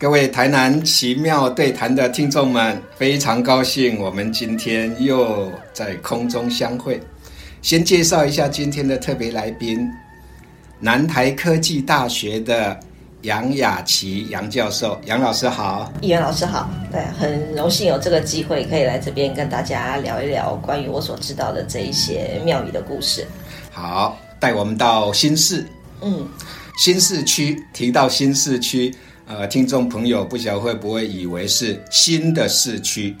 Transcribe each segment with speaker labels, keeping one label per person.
Speaker 1: 各位台南奇妙对谈的听众们，非常高兴我们今天又在空中相会。先介绍一下今天的特别来宾，南台科技大学的杨雅琪杨教授，杨老师好。
Speaker 2: 议员老师好，对，很荣幸有这个机会可以来这边跟大家聊一聊关于我所知道的这一些庙宇的故事。
Speaker 1: 好，带我们到新市，
Speaker 2: 嗯，
Speaker 1: 新市区。提到新市区，呃，听众朋友不晓得会不会以为是新的市区，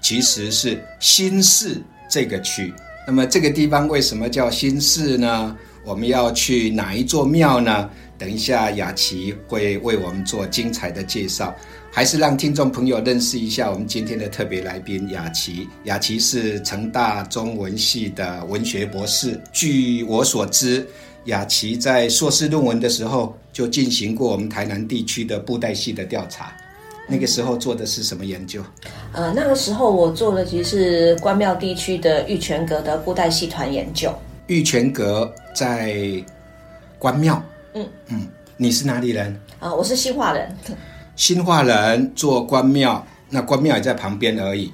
Speaker 1: 其实是新市这个区。那么这个地方为什么叫新市呢？我们要去哪一座庙呢？等一下雅琪会为我们做精彩的介绍。还是让听众朋友认识一下我们今天的特别来宾雅琪。雅琪是成大中文系的文学博士。据我所知，雅琪在硕士论文的时候就进行过我们台南地区的布袋戏的调查。那个时候做的是什么研究？
Speaker 2: 呃，那个时候我做的其实是关庙地区的玉泉阁的布袋戏团研究。
Speaker 1: 玉泉阁在关庙。
Speaker 2: 嗯
Speaker 1: 嗯，你是哪里人？
Speaker 2: 啊、我是新化人。
Speaker 1: 新化人做关庙，那关庙也在旁边而已。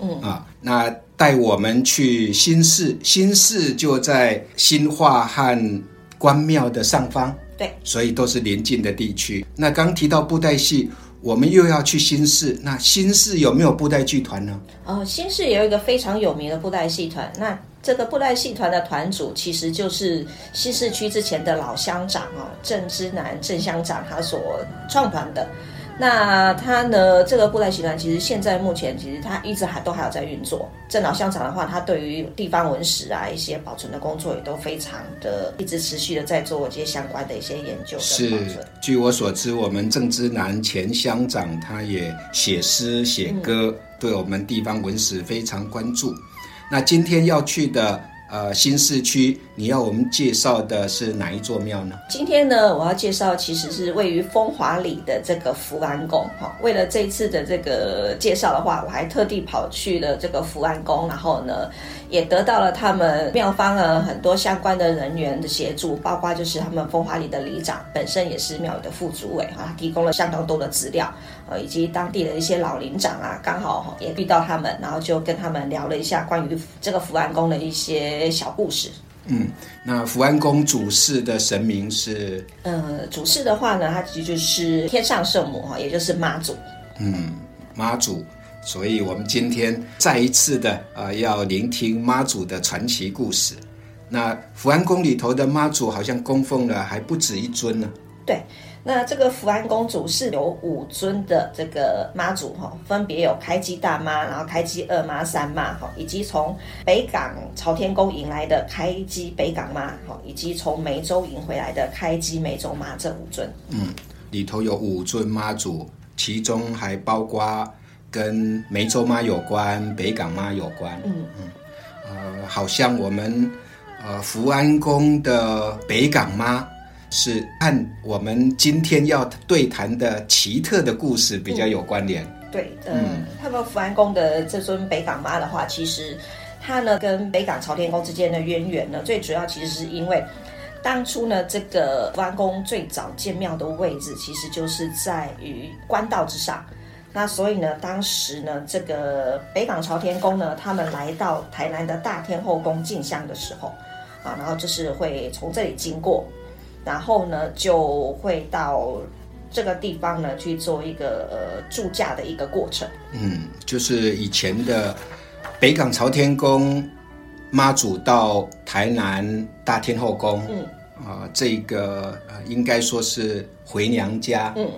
Speaker 2: 嗯
Speaker 1: 啊，那带我们去新市，新市就在新化和关庙的上方，
Speaker 2: 对，
Speaker 1: 所以都是邻近的地区。那刚提到布袋戏，我们又要去新市，那新市有没有布袋剧团呢？
Speaker 2: 哦，新市有一个非常有名的布袋戏团，那这个布袋戏团的团主其实就是新市区之前的老乡长哦，郑之南郑乡长他所创团的。那他呢，这个布袋戏团其实现在目前其实他一直还都还有在运作。郑老乡长的话，他对于地方文史啊一些保存的工作也都非常的一直持续的在做这些相关的一些研究
Speaker 1: 是据我所知，我们郑之南前乡长他也写诗写歌，对我们地方文史非常关注。那今天要去的呃新市区，你要我们介绍的是哪一座庙呢？
Speaker 2: 今天呢，我要介绍其实是位于风华里的这个福安宫。哈，为了这次的这个介绍的话，我还特地跑去了这个福安宫，然后呢，也得到了他们庙方呢很多相关的人员的协助，包括就是他们风华里的里长本身也是庙宇的副主委哈，他提供了相当多的资料，呃，以及当地的一些老林长啊，刚好也遇到他们，然后就跟他们聊了一下关于这个福安宫的一些小故事。
Speaker 1: 嗯，那福安宫主事的神明是
Speaker 2: 呃，主事的话呢，它其实就是天上圣母哈，也就是妈祖。
Speaker 1: 嗯妈祖，所以我们今天再一次的呃要聆听妈祖的传奇故事。那福安宫里头的妈祖好像供奉了还不止一尊呢。
Speaker 2: 对，那这个福安公主是有五尊的这个妈祖哈，分别有开基大妈，然后开基二妈、三妈哈，以及从北港朝天宫迎来的开基北港妈哈，以及从梅州迎回来的开基梅州妈这五尊。
Speaker 1: 嗯里头有五尊妈祖，其中还包括跟梅州妈有关、北港妈有关。
Speaker 2: 嗯
Speaker 1: 呃，好像我们呃福安宫的北港妈是按我们今天要对谈的奇特的故事比较有关联。
Speaker 2: 对，嗯，他们福安宫的这尊北港妈的话，其实它呢跟北港朝天宫之间的渊源呢，最主要其实是因为当初呢，这个福安宫最早建庙的位置其实就是在于官道之上。那所以呢，当时呢，这个北港朝天宫呢，他们来到台南的大天后宫进香的时候，啊，然后就是会从这里经过，然后呢，就会到这个地方呢去做一个呃住驾的一个过程。
Speaker 1: 嗯，就是以前的北港朝天宫妈祖到台南大天后宫，
Speaker 2: 嗯
Speaker 1: 啊、这个呃应该说是回娘家，
Speaker 2: 嗯，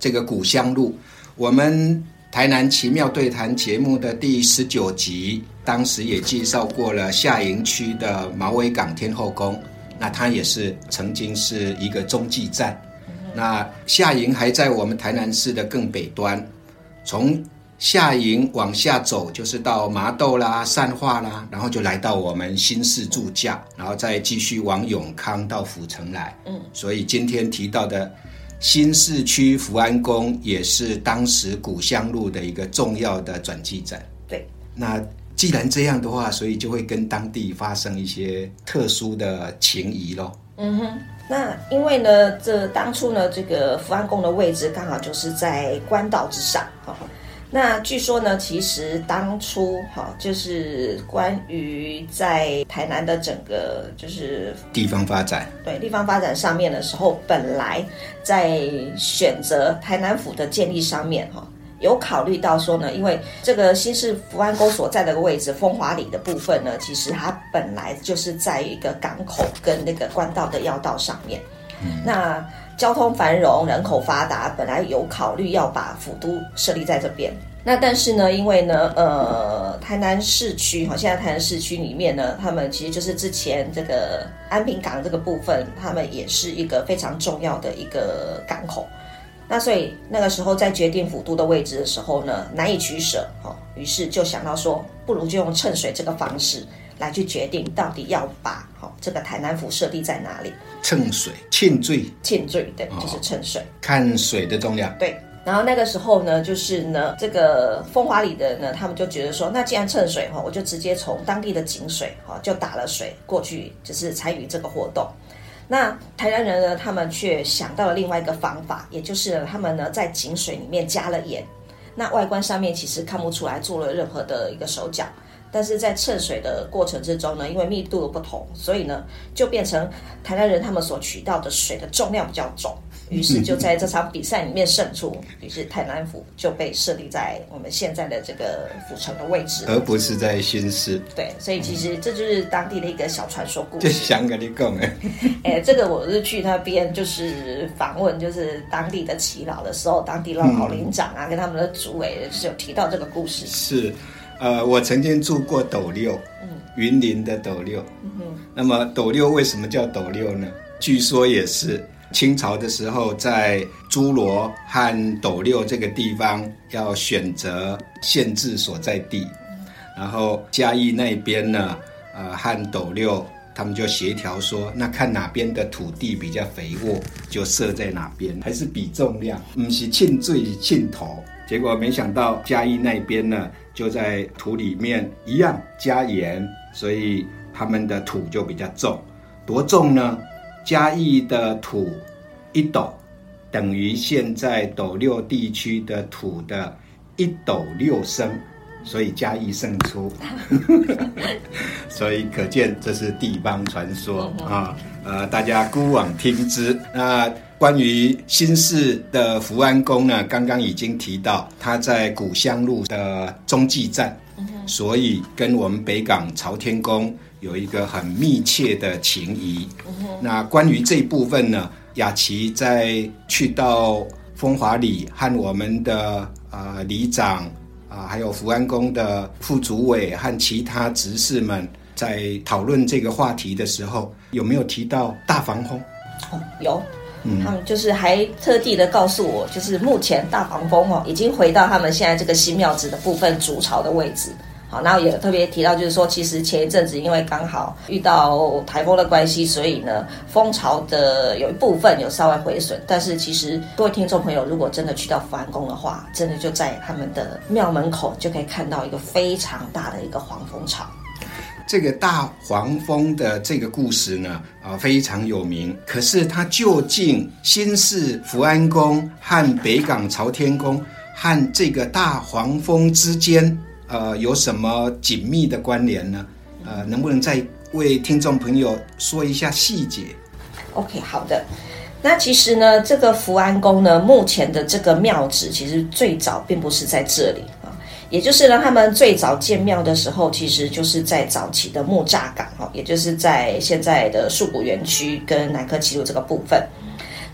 Speaker 1: 这个古香路，我们台南奇妙对谈节目的第十九集，当时也介绍过了下营区的毛尾港天后宫，那它也是曾经是一个中继站。那下营还在我们台南市的更北端，从下营往下走就是到麻豆啦、善化啦，然后就来到我们新市住驾，然后再继续往永康到府城来。
Speaker 2: 嗯，
Speaker 1: 所以今天提到的新市区福安宫也是当时古香路的一个重要的转机站。
Speaker 2: 对，
Speaker 1: 那既然这样的话，所以就会跟当地发生一些特殊的情谊咯。
Speaker 2: 嗯哼，那因为呢，这当初呢，这个福安宫的位置刚好就是在官道之上，哈。那据说呢，其实当初哈，就是关于在台南的整个就是
Speaker 1: 地方发展，
Speaker 2: 对地方发展上面的时候，本来在选择台南府的建立上面哈，有考虑到说呢，因为这个新市福安宫所在的位置风华里的部分呢，其实它本来就是在一个港口跟那个官道的要道上面，那。交通繁荣，人口发达，本来有考虑要把府都设立在这边。那但是呢，因为呢，呃，台南市区哈，现在台南市区里面呢，他们其实就是之前这个安平港这个部分，他们也是一个非常重要的一个港口。那所以那个时候在决定府都的位置的时候呢，难以取舍哈，于是就想到说，不如就用趁水这个方式。来去决定到底要把好这个台南府设立在哪里？
Speaker 1: 趁水，庆罪，
Speaker 2: 庆罪，对，就是称水，
Speaker 1: 看水的重量。
Speaker 2: 对，然后那个时候呢，就是呢，这个风华里的人呢，他们就觉得说，那既然趁水哈，我就直接从当地的井水哈，就打了水过去，就是参与这个活动。那台南人呢，他们却想到了另外一个方法，也就是他们呢在井水里面加了盐，那外观上面其实看不出来做了任何的一个手脚。但是在测水的过程之中呢，因为密度的不同，所以呢就变成台南人他们所取到的水的重量比较重，于是就在这场比赛里面胜出，于是台南府就被设立在我们现在的这个府城的位置，
Speaker 1: 而不是在新市。
Speaker 2: 对，所以其实这就是当地的一个小传说故事。
Speaker 1: 就想跟你讲哎，
Speaker 2: 哎，这个我是去那边就是访问，就是当地的耆老的时候，当地的老林长啊，跟他们的主委就是有提到这个故事。
Speaker 1: 是。呃，我曾经住过斗六，嗯，云林的斗六，嗯，那么斗六为什么叫斗六呢？据说也是清朝的时候，在诸罗和斗六这个地方要选择县治所在地，然后嘉义那边呢，呃，和斗六他们就协调说，那看哪边的土地比较肥沃，就设在哪边，还是比重量，不是庆最庆头。结果没想到嘉义那边呢。就在土里面一样加盐，所以他们的土就比较重。多重呢？嘉义的土一斗等于现在斗六地区的土的一斗六升，所以嘉义胜出。所以可见这是地方传说啊！呃，大家姑妄听之。那。关于新市的福安宫呢，刚刚已经提到，它在古香路的中继站，所以跟我们北港朝天宫有一个很密切的情谊。那关于这一部分呢，雅琪在去到风华里和我们的呃里长啊，还有福安宫的副主委和其他执事们在讨论这个话题的时候，有没有提到大防空？
Speaker 2: 哦，有。他们就是还特地的告诉我，就是目前大黄蜂哦，已经回到他们现在这个新庙子的部分筑巢的位置。好，然后也特别提到，就是说，其实前一阵子因为刚好遇到台风的关系，所以呢，蜂巢的有一部分有稍微毁损。但是其实各位听众朋友，如果真的去到福安宫的话，真的就在他们的庙门口就可以看到一个非常大的一个黄蜂巢。
Speaker 1: 这个大黄蜂的这个故事呢，啊非常有名。可是它究竟新市福安宫和北港朝天宫和这个大黄蜂之间，呃，有什么紧密的关联呢？呃，能不能再为听众朋友说一下细节
Speaker 2: ？OK，好的。那其实呢，这个福安宫呢，目前的这个庙址其实最早并不是在这里。也就是呢，他们最早建庙的时候，其实就是在早期的木栅港哦，也就是在现在的树谷园区跟南科七路这个部分。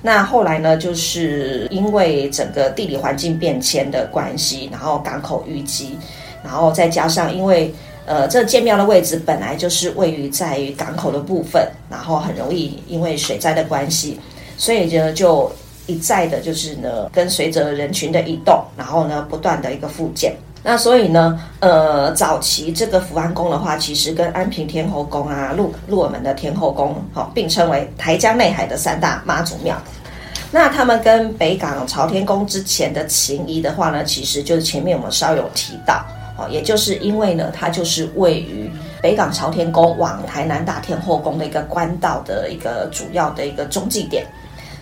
Speaker 2: 那后来呢，就是因为整个地理环境变迁的关系，然后港口淤积，然后再加上因为呃，这建庙的位置本来就是位于在于港口的部分，然后很容易因为水灾的关系，所以呢就一再的就是呢跟随着人群的移动，然后呢不断的一个复建。那所以呢，呃，早期这个福安宫的话，其实跟安平天后宫啊、鹿鹿耳门的天后宫，好并称为台江内海的三大妈祖庙。那他们跟北港朝天宫之前的情谊的话呢，其实就是前面我们稍有提到，哦，也就是因为呢，它就是位于北港朝天宫往台南大天后宫的一个官道的一个主要的一个中继点。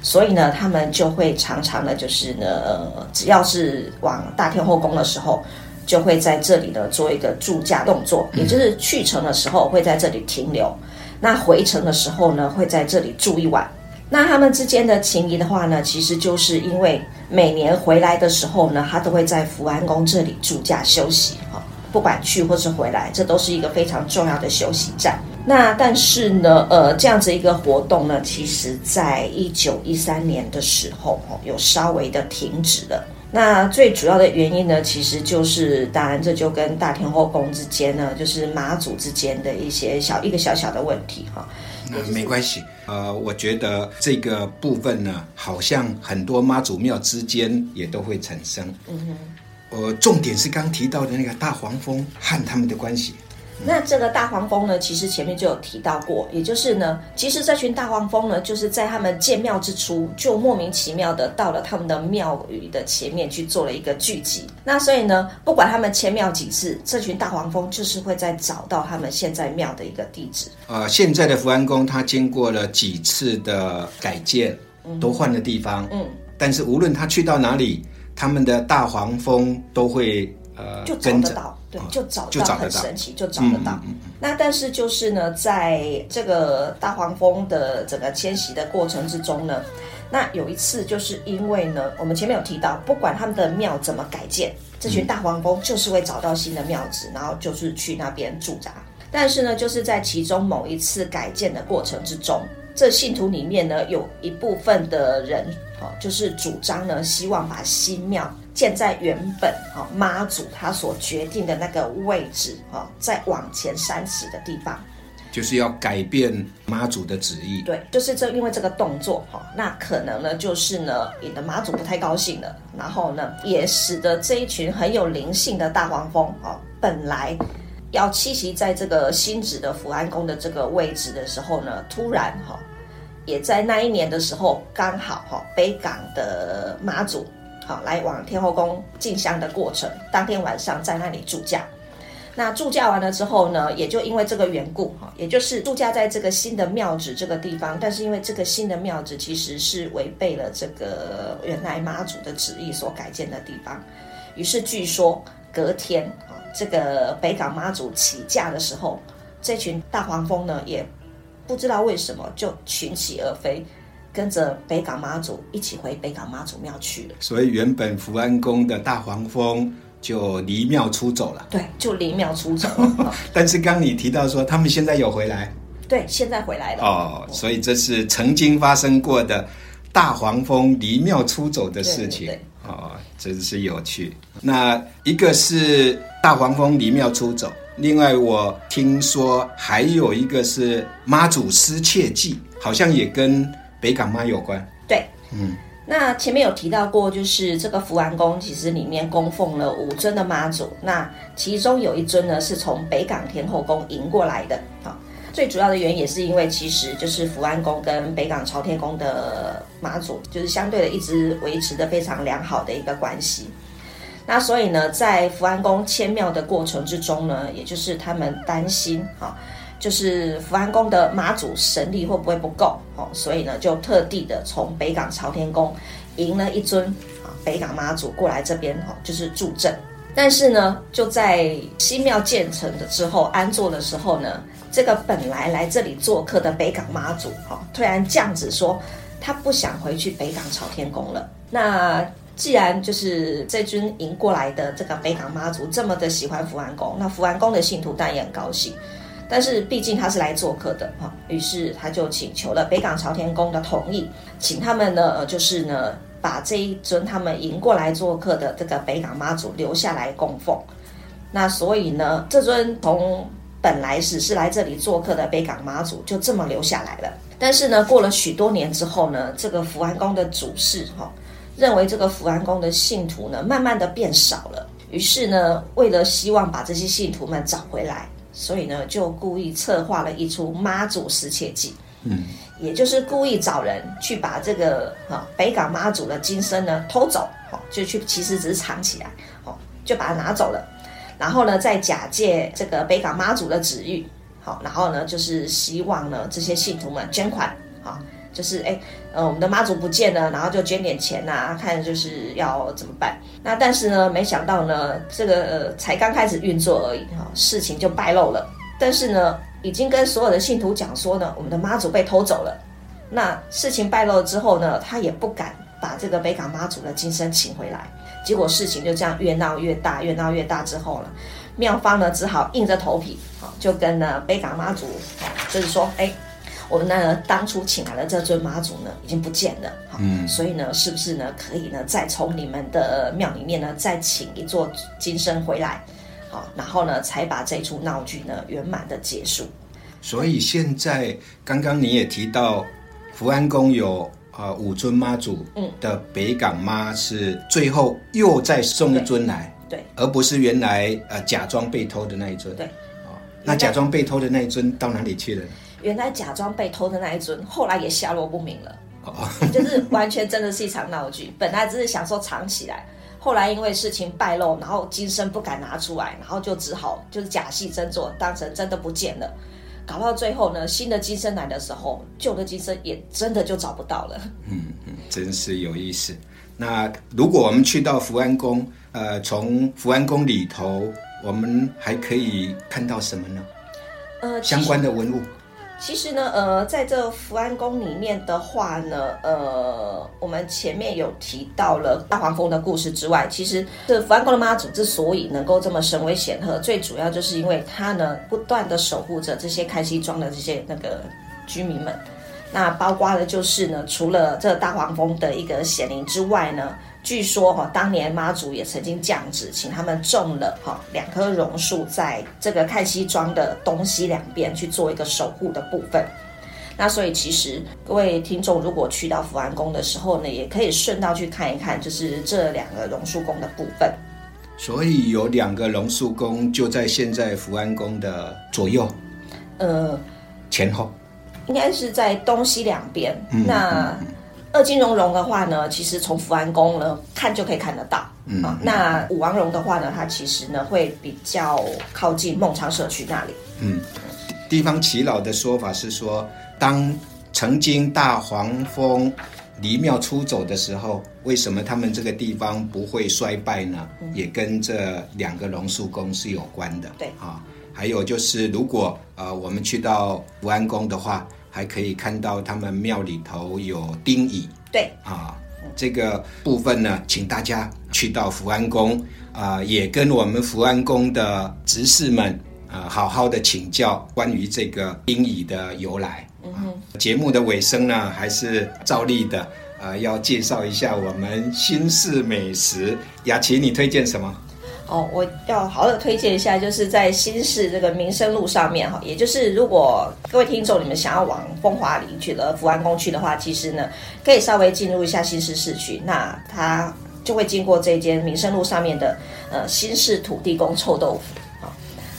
Speaker 2: 所以呢，他们就会常常的，就是呢，只要是往大天后宫的时候，就会在这里呢做一个驻驾动作，也就是去程的时候会在这里停留，那回程的时候呢会在这里住一晚。那他们之间的情谊的话呢，其实就是因为每年回来的时候呢，他都会在福安宫这里住驾休息哈，不管去或是回来，这都是一个非常重要的休息站。那但是呢，呃，这样子一个活动呢，其实在一九一三年的时候，哦，有稍微的停止了。那最主要的原因呢，其实就是，当然这就跟大天后宫之间呢，就是妈祖之间的一些小一个小小的问题哈。
Speaker 1: 那没关系，呃，我觉得这个部分呢，好像很多妈祖庙之间也都会产生。嗯哼，呃，重点是刚提到的那个大黄蜂和他们的关系。
Speaker 2: 那这个大黄蜂呢，其实前面就有提到过，也就是呢，其实这群大黄蜂呢，就是在他们建庙之初，就莫名其妙的到了他们的庙宇的前面去做了一个聚集。那所以呢，不管他们迁庙几次，这群大黄蜂就是会在找到他们现在庙的一个地址。
Speaker 1: 呃，现在的福安宫，它经过了几次的改建，都换了地方。嗯，但是无论他去到哪里，他们的大黄蜂都会。
Speaker 2: 呃，就找得到，对，就找到，很神奇，就找得到。那但是就是呢，在这个大黄蜂的整个迁徙的过程之中呢，那有一次就是因为呢，我们前面有提到，不管他们的庙怎么改建，这群大黄蜂就是会找到新的庙址，然后就是去那边驻扎。但是呢，就是在其中某一次改建的过程之中，这信徒里面呢，有一部分的人，哦，就是主张呢，希望把新庙。建在原本哈妈祖他所决定的那个位置哈，再往前三尺的地方，
Speaker 1: 就是要改变妈祖的旨意。
Speaker 2: 对，就是这因为这个动作哈，那可能呢就是呢，你的妈祖不太高兴了，然后呢也使得这一群很有灵性的大黄蜂啊，本来要栖息在这个新址的福安宫的这个位置的时候呢，突然哈，也在那一年的时候刚好哈北港的妈祖。好，来往天后宫进香的过程，当天晚上在那里住驾。那住驾完了之后呢，也就因为这个缘故，哈，也就是住驾在这个新的庙址这个地方，但是因为这个新的庙址其实是违背了这个原来妈祖的旨意所改建的地方，于是据说隔天啊，这个北港妈祖起驾的时候，这群大黄蜂呢，也不知道为什么就群起而飞。跟着北港妈祖一起回北港妈祖庙去了，
Speaker 1: 所以原本福安宫的大黄蜂就离庙出走了。
Speaker 2: 对，就离庙出走。
Speaker 1: 但是刚你提到说他们现在有回来，
Speaker 2: 对，现在回来了。
Speaker 1: 哦，所以这是曾经发生过的大黄蜂离庙出走的事情。哦，真是有趣。那一个是大黄蜂离庙出走，另外我听说还有一个是妈祖失窃记，好像也跟。北港妈有关，
Speaker 2: 对，嗯，那前面有提到过，就是这个福安宫其实里面供奉了五尊的妈祖，那其中有一尊呢是从北港天后宫迎过来的，好，最主要的原因也是因为其实就是福安宫跟北港朝天宫的妈祖就是相对的一直维持的非常良好的一个关系，那所以呢，在福安宫迁庙的过程之中呢，也就是他们担心，哈。就是福安宫的妈祖神力会不会不够哦？所以呢，就特地的从北港朝天宫迎了一尊啊北港妈祖过来这边哈，就是助阵。但是呢，就在新庙建成的之后安坐的时候呢，这个本来来这里做客的北港妈祖哈，突然降旨说他不想回去北港朝天宫了。那既然就是这尊迎过来的这个北港妈祖这么的喜欢福安宫，那福安宫的信徒当然也很高兴。但是毕竟他是来做客的哈，于是他就请求了北港朝天宫的同意，请他们呢，就是呢，把这一尊他们迎过来做客的这个北港妈祖留下来供奉。那所以呢，这尊从本来只是来这里做客的北港妈祖就这么留下来了。但是呢，过了许多年之后呢，这个福安宫的主事哈，认为这个福安宫的信徒呢，慢慢的变少了，于是呢，为了希望把这些信徒们找回来。所以呢，就故意策划了一出妈祖失窃记，嗯，也就是故意找人去把这个哈北港妈祖的金身呢偷走，好，就去其实只是藏起来，好，就把它拿走了。然后呢，再假借这个北港妈祖的旨意，好，然后呢，就是希望呢这些信徒们捐款，好，就是哎，呃，我们的妈祖不见了，然后就捐点钱呐，看就是要怎么办。那但是呢，没想到呢，这个才刚开始运作而已，哈，事情就败露了。但是呢，已经跟所有的信徒讲说呢，我们的妈祖被偷走了。那事情败露之后呢，他也不敢把这个北港妈祖的金身请回来。结果事情就这样越闹越大，越闹越大之后了，庙方呢只好硬着头皮，好就跟呢北港妈祖，好就是说，哎，我们呢当初请来的这尊妈祖呢已经不见了，好，所以呢是不是呢可以呢再从你们的庙里面呢再请一座金身回来，好，然后呢才把这出闹剧呢圆满的结束。
Speaker 1: 所以现在刚刚你也提到福安宫有。啊，五尊妈祖的北港妈是最后又再送一尊来，
Speaker 2: 对，
Speaker 1: 而不是原来呃假装被偷的那一尊，
Speaker 2: 对，
Speaker 1: 哦，那假装被偷的那一尊到哪里去了？
Speaker 2: 原来假装被偷的那一尊后来也下落不明了，哦，就是完全真的是一场闹剧。本来只是想说藏起来，后来因为事情败露，然后金身不敢拿出来，然后就只好就是假戏真做，当成真的不见了。搞到最后呢，新的金身来的时候，旧的金身也真的就找不到了。
Speaker 1: 嗯嗯，真是有意思。那如果我们去到福安宫，呃，从福安宫里头，我们还可以看到什么呢？呃，相关的文物。
Speaker 2: 其实呢，呃，在这福安宫里面的话呢，呃，我们前面有提到了大黄蜂的故事之外，其实这福安宫的妈祖之所以能够这么神威显赫，最主要就是因为他呢不断的守护着这些开西庄的这些那个居民们。那包括的就是呢，除了这大黄蜂的一个显灵之外呢。据说哈，当年妈祖也曾经降旨，请他们种了哈两棵榕树，在这个看西庄的东西两边去做一个守护的部分。那所以其实各位听众如果去到福安宫的时候呢，也可以顺道去看一看，就是这两个榕树宫的部分。
Speaker 1: 所以有两个榕树宫就在现在福安宫的左右，呃，前后，
Speaker 2: 应该是在东西两边。那二金融融的话呢，其实从福安宫呢看就可以看得到。嗯，那武王荣的话呢，它其实呢会比较靠近孟昌社区那里。嗯，
Speaker 1: 地方耆老的说法是说，当曾经大黄蜂离庙出走的时候，为什么他们这个地方不会衰败呢？也跟这两个榕树宫是有关的。
Speaker 2: 对
Speaker 1: 啊，还有就是，如果呃我们去到福安宫的话。还可以看到他们庙里头有丁乙，
Speaker 2: 对
Speaker 1: 啊，这个部分呢，请大家去到福安宫啊，也跟我们福安宫的执事们啊，好好的请教关于这个丁乙的由来。嗯哼，节目的尾声呢，还是照例的呃，要介绍一下我们新式美食。雅琪，你推荐什么？
Speaker 2: 哦，我要好好的推荐一下，就是在新市这个民生路上面哈，也就是如果各位听众你们想要往风华里去的福安宫去的话，其实呢可以稍微进入一下新市市区，那它就会经过这间民生路上面的呃新市土地公臭豆腐。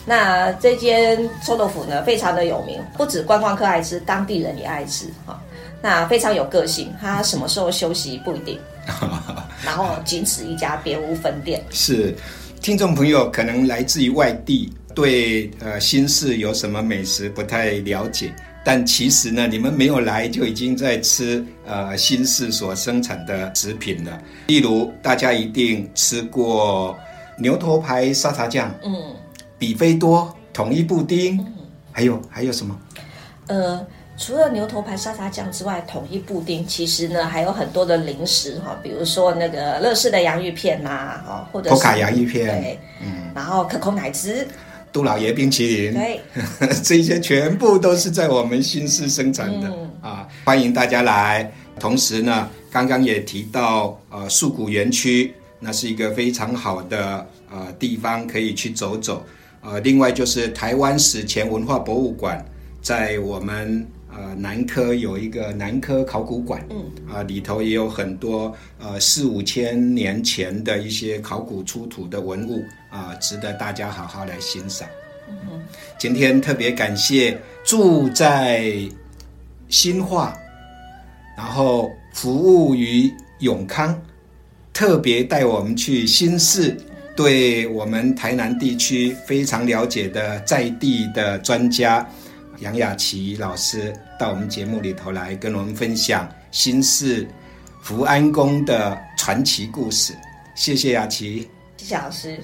Speaker 2: 那这间臭豆腐呢非常的有名，不止观光客爱吃，当地人也爱吃。哈，那非常有个性，它什么时候休息不一定，然后仅此一家，别无分店。
Speaker 1: 是。听众朋友可能来自于外地，对呃新市有什么美食不太了解，但其实呢，你们没有来就已经在吃呃新市所生产的食品了。例如，大家一定吃过牛头牌沙茶酱，嗯，比菲多统一布丁，还有还有什么？
Speaker 2: 呃。除了牛头牌沙茶酱之外，统一布丁其实呢还有很多的零食哈，比如说那个乐事的洋芋片呐，哈，或者
Speaker 1: 是卡洋芋片，
Speaker 2: 对，嗯，然后可口奶汁，
Speaker 1: 杜老爷冰淇淋，
Speaker 2: 对，
Speaker 1: 这些全部都是在我们新市生产的啊，欢迎大家来。同时呢，刚刚也提到呃树谷园区，那是一个非常好的呃地方可以去走走。呃，另外就是台湾史前文化博物馆，在我们。呃，南科有一个南科考古馆，嗯，啊，里头也有很多呃四五千年前的一些考古出土的文物啊，值得大家好好来欣赏。嗯，今天特别感谢住在新化，然后服务于永康，特别带我们去新市对我们台南地区非常了解的在地的专家杨雅琪老师到我们节目里头来跟我们分享新式福安宫的传奇故事。谢谢雅琪。
Speaker 2: 谢谢老师。